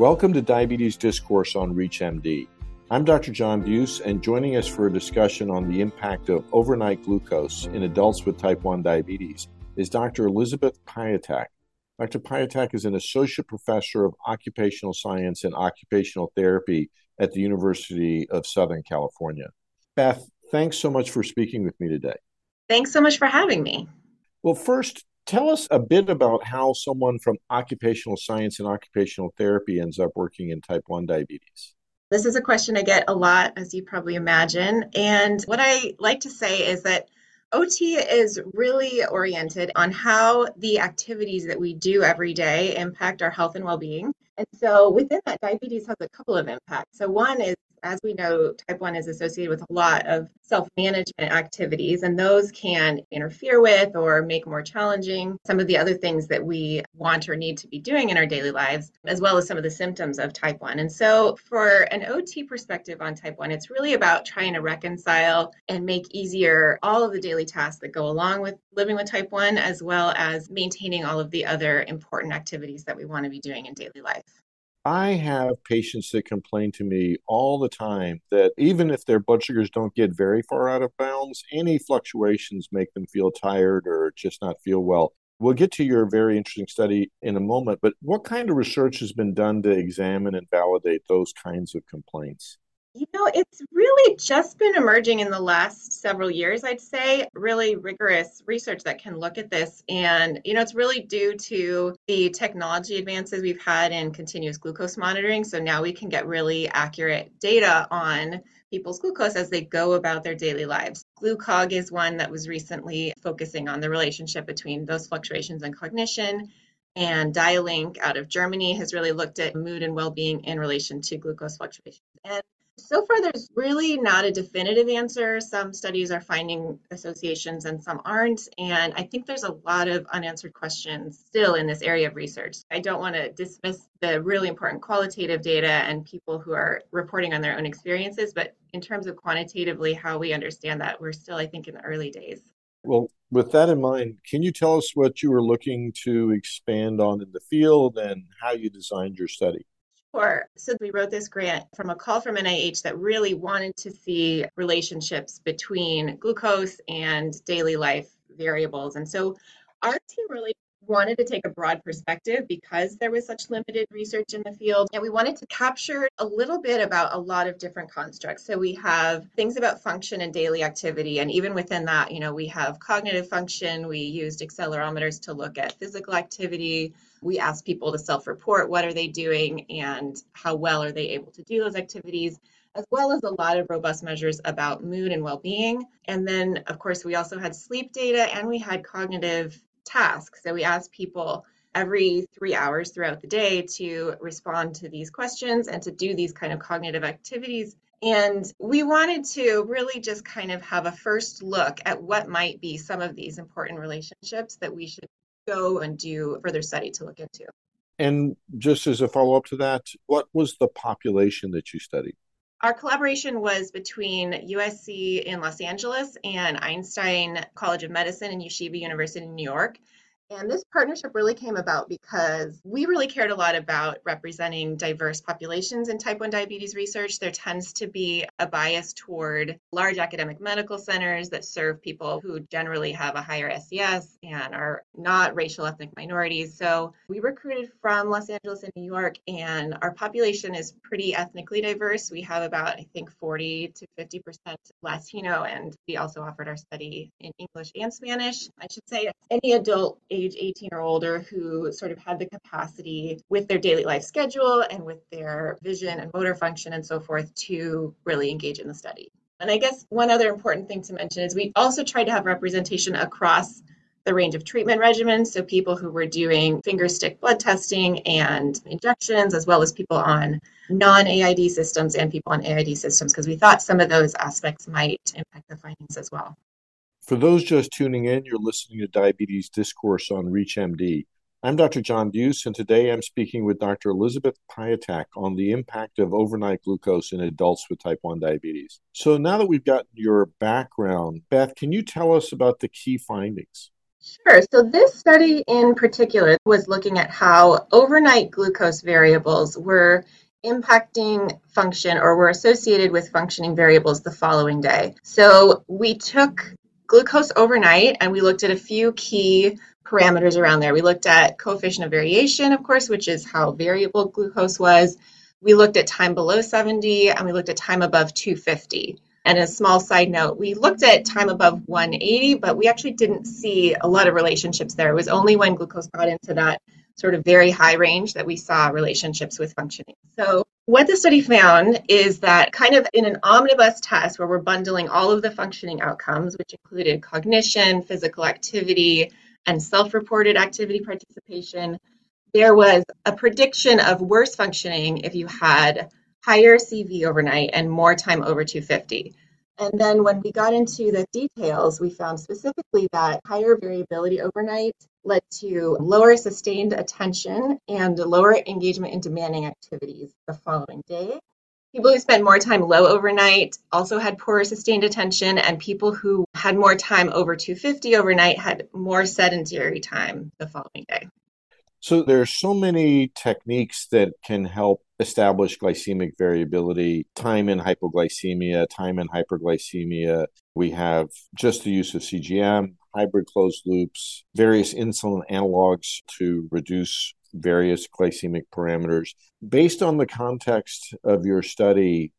Welcome to Diabetes Discourse on ReachMD. I'm Dr. John Buse, and joining us for a discussion on the impact of overnight glucose in adults with type 1 diabetes is Dr. Elizabeth Pyatak. Dr. Pyatak is an associate professor of occupational science and occupational therapy at the University of Southern California. Beth, thanks so much for speaking with me today. Thanks so much for having me. Well, first, Tell us a bit about how someone from occupational science and occupational therapy ends up working in type 1 diabetes. This is a question I get a lot, as you probably imagine. And what I like to say is that OT is really oriented on how the activities that we do every day impact our health and well being. And so within that, diabetes has a couple of impacts. So, one is as we know, type 1 is associated with a lot of self management activities, and those can interfere with or make more challenging some of the other things that we want or need to be doing in our daily lives, as well as some of the symptoms of type 1. And so, for an OT perspective on type 1, it's really about trying to reconcile and make easier all of the daily tasks that go along with living with type 1, as well as maintaining all of the other important activities that we want to be doing in daily life. I have patients that complain to me all the time that even if their blood sugars don't get very far out of bounds, any fluctuations make them feel tired or just not feel well. We'll get to your very interesting study in a moment, but what kind of research has been done to examine and validate those kinds of complaints? You know, it's really just been emerging in the last several years, I'd say, really rigorous research that can look at this. And, you know, it's really due to the technology advances we've had in continuous glucose monitoring. So now we can get really accurate data on people's glucose as they go about their daily lives. GluCog is one that was recently focusing on the relationship between those fluctuations and cognition. And Dialink out of Germany has really looked at mood and well being in relation to glucose fluctuations. And so far, there's really not a definitive answer. Some studies are finding associations and some aren't. And I think there's a lot of unanswered questions still in this area of research. I don't want to dismiss the really important qualitative data and people who are reporting on their own experiences, but in terms of quantitatively how we understand that, we're still, I think, in the early days. Well, with that in mind, can you tell us what you were looking to expand on in the field and how you designed your study? Sure. So we wrote this grant from a call from NIH that really wanted to see relationships between glucose and daily life variables. And so our team really wanted to take a broad perspective because there was such limited research in the field. And we wanted to capture a little bit about a lot of different constructs. So we have things about function and daily activity. And even within that, you know, we have cognitive function. We used accelerometers to look at physical activity we ask people to self-report what are they doing and how well are they able to do those activities as well as a lot of robust measures about mood and well-being and then of course we also had sleep data and we had cognitive tasks so we asked people every three hours throughout the day to respond to these questions and to do these kind of cognitive activities and we wanted to really just kind of have a first look at what might be some of these important relationships that we should go and do further study to look into. And just as a follow up to that, what was the population that you studied? Our collaboration was between USC in Los Angeles and Einstein College of Medicine and Yeshiva University in New York. And this partnership really came about because we really cared a lot about representing diverse populations in type 1 diabetes research. There tends to be a bias toward large academic medical centers that serve people who generally have a higher SES and are not racial ethnic minorities. So we recruited from Los Angeles and New York, and our population is pretty ethnically diverse. We have about, I think, 40 to 50% Latino, and we also offered our study in English and Spanish. I should say any adult age 18 or older who sort of had the capacity with their daily life schedule and with their vision and motor function and so forth to really engage in the study. And I guess one other important thing to mention is we also tried to have representation across the range of treatment regimens. So people who were doing finger stick blood testing and injections, as well as people on non AID systems and people on AID systems, because we thought some of those aspects might impact the findings as well. For those just tuning in, you're listening to Diabetes Discourse on ReachMD. I'm Dr. John Buse, and today I'm speaking with Dr. Elizabeth Pyatak on the impact of overnight glucose in adults with type 1 diabetes. So, now that we've got your background, Beth, can you tell us about the key findings? Sure. So this study in particular was looking at how overnight glucose variables were impacting function or were associated with functioning variables the following day. So we took glucose overnight and we looked at a few key parameters around there. We looked at coefficient of variation, of course, which is how variable glucose was. We looked at time below 70 and we looked at time above 250. And a small side note, we looked at time above 180, but we actually didn't see a lot of relationships there. It was only when glucose got into that sort of very high range that we saw relationships with functioning. So, what the study found is that kind of in an omnibus test where we're bundling all of the functioning outcomes, which included cognition, physical activity, and self reported activity participation, there was a prediction of worse functioning if you had higher CV overnight and more time over 250. And then when we got into the details, we found specifically that higher variability overnight led to lower sustained attention and lower engagement in demanding activities the following day. People who spent more time low overnight also had poorer sustained attention, and people who had more time over 250 overnight had more sedentary time the following day. So there are so many techniques that can help establish glycemic variability, time in hypoglycemia, time in hyperglycemia. We have just the use of CGM, hybrid closed loops, various insulin analogs to reduce various glycemic parameters. Based on the context of your study,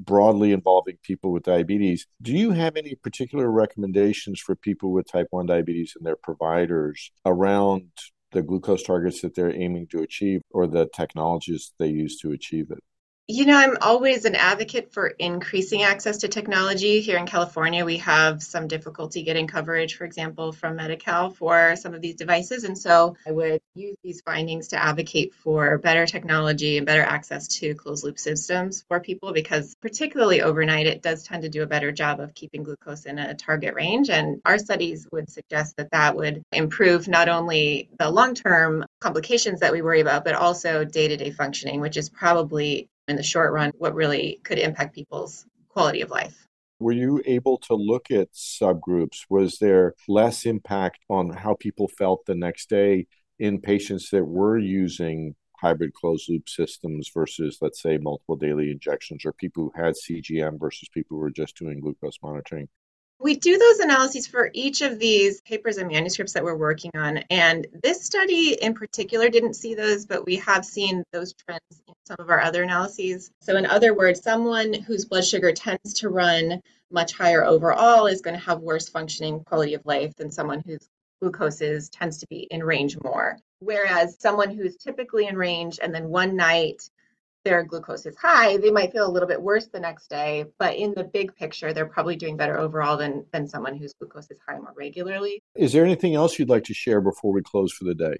broadly involving people with diabetes, do you have any particular recommendations for people with type 1 diabetes and their providers around the glucose targets that they're aiming to achieve or the technologies they use to achieve it? You know, I'm always an advocate for increasing access to technology. Here in California, we have some difficulty getting coverage, for example, from Medi Cal for some of these devices. And so I would use these findings to advocate for better technology and better access to closed loop systems for people because, particularly overnight, it does tend to do a better job of keeping glucose in a target range. And our studies would suggest that that would improve not only the long term complications that we worry about, but also day to day functioning, which is probably in the short run what really could impact people's quality of life. Were you able to look at subgroups? Was there less impact on how people felt the next day in patients that were using hybrid closed loop systems versus, let's say, multiple daily injections, or people who had CGM versus people who were just doing glucose monitoring? We do those analyses for each of these papers and manuscripts that we're working on. And this study in particular didn't see those, but we have seen those trends in some of our other analyses. So, in other words, someone whose blood sugar tends to run much higher overall is going to have worse functioning quality of life than someone whose glucose is, tends to be in range more. Whereas someone who's typically in range and then one night their glucose is high, they might feel a little bit worse the next day. But in the big picture, they're probably doing better overall than, than someone whose glucose is high more regularly. Is there anything else you'd like to share before we close for the day?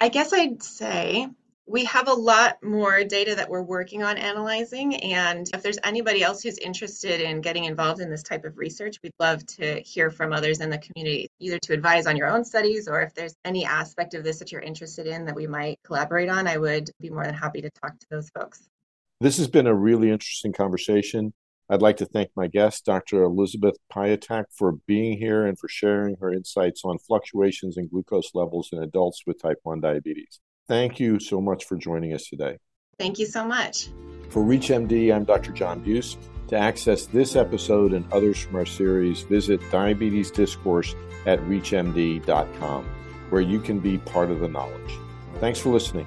I guess I'd say we have a lot more data that we're working on analyzing. And if there's anybody else who's interested in getting involved in this type of research, we'd love to hear from others in the community, either to advise on your own studies or if there's any aspect of this that you're interested in that we might collaborate on, I would be more than happy to talk to those folks. This has been a really interesting conversation. I'd like to thank my guest, Dr. Elizabeth Pyatak, for being here and for sharing her insights on fluctuations in glucose levels in adults with type 1 diabetes. Thank you so much for joining us today. Thank you so much. For ReachMD, I'm Dr. John Buse. To access this episode and others from our series, visit Diabetes Discourse at ReachMD.com, where you can be part of the knowledge. Thanks for listening.